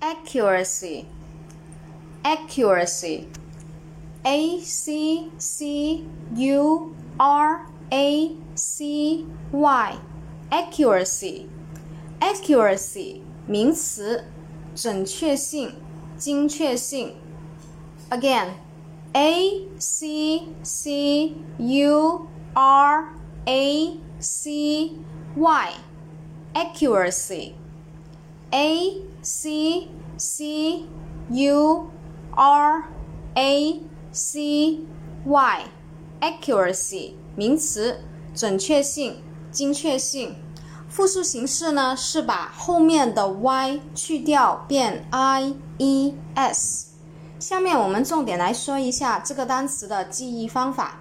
accuracy accuracy a c c u r a c y accuracy accuracy 名词，准确性、精确性。Again, a c c u r a c y accuracy A c c u r a c y accuracy 名词，准确性、精确性。复数形式呢是把后面的 y 去掉，变 i e s。下面我们重点来说一下这个单词的记忆方法。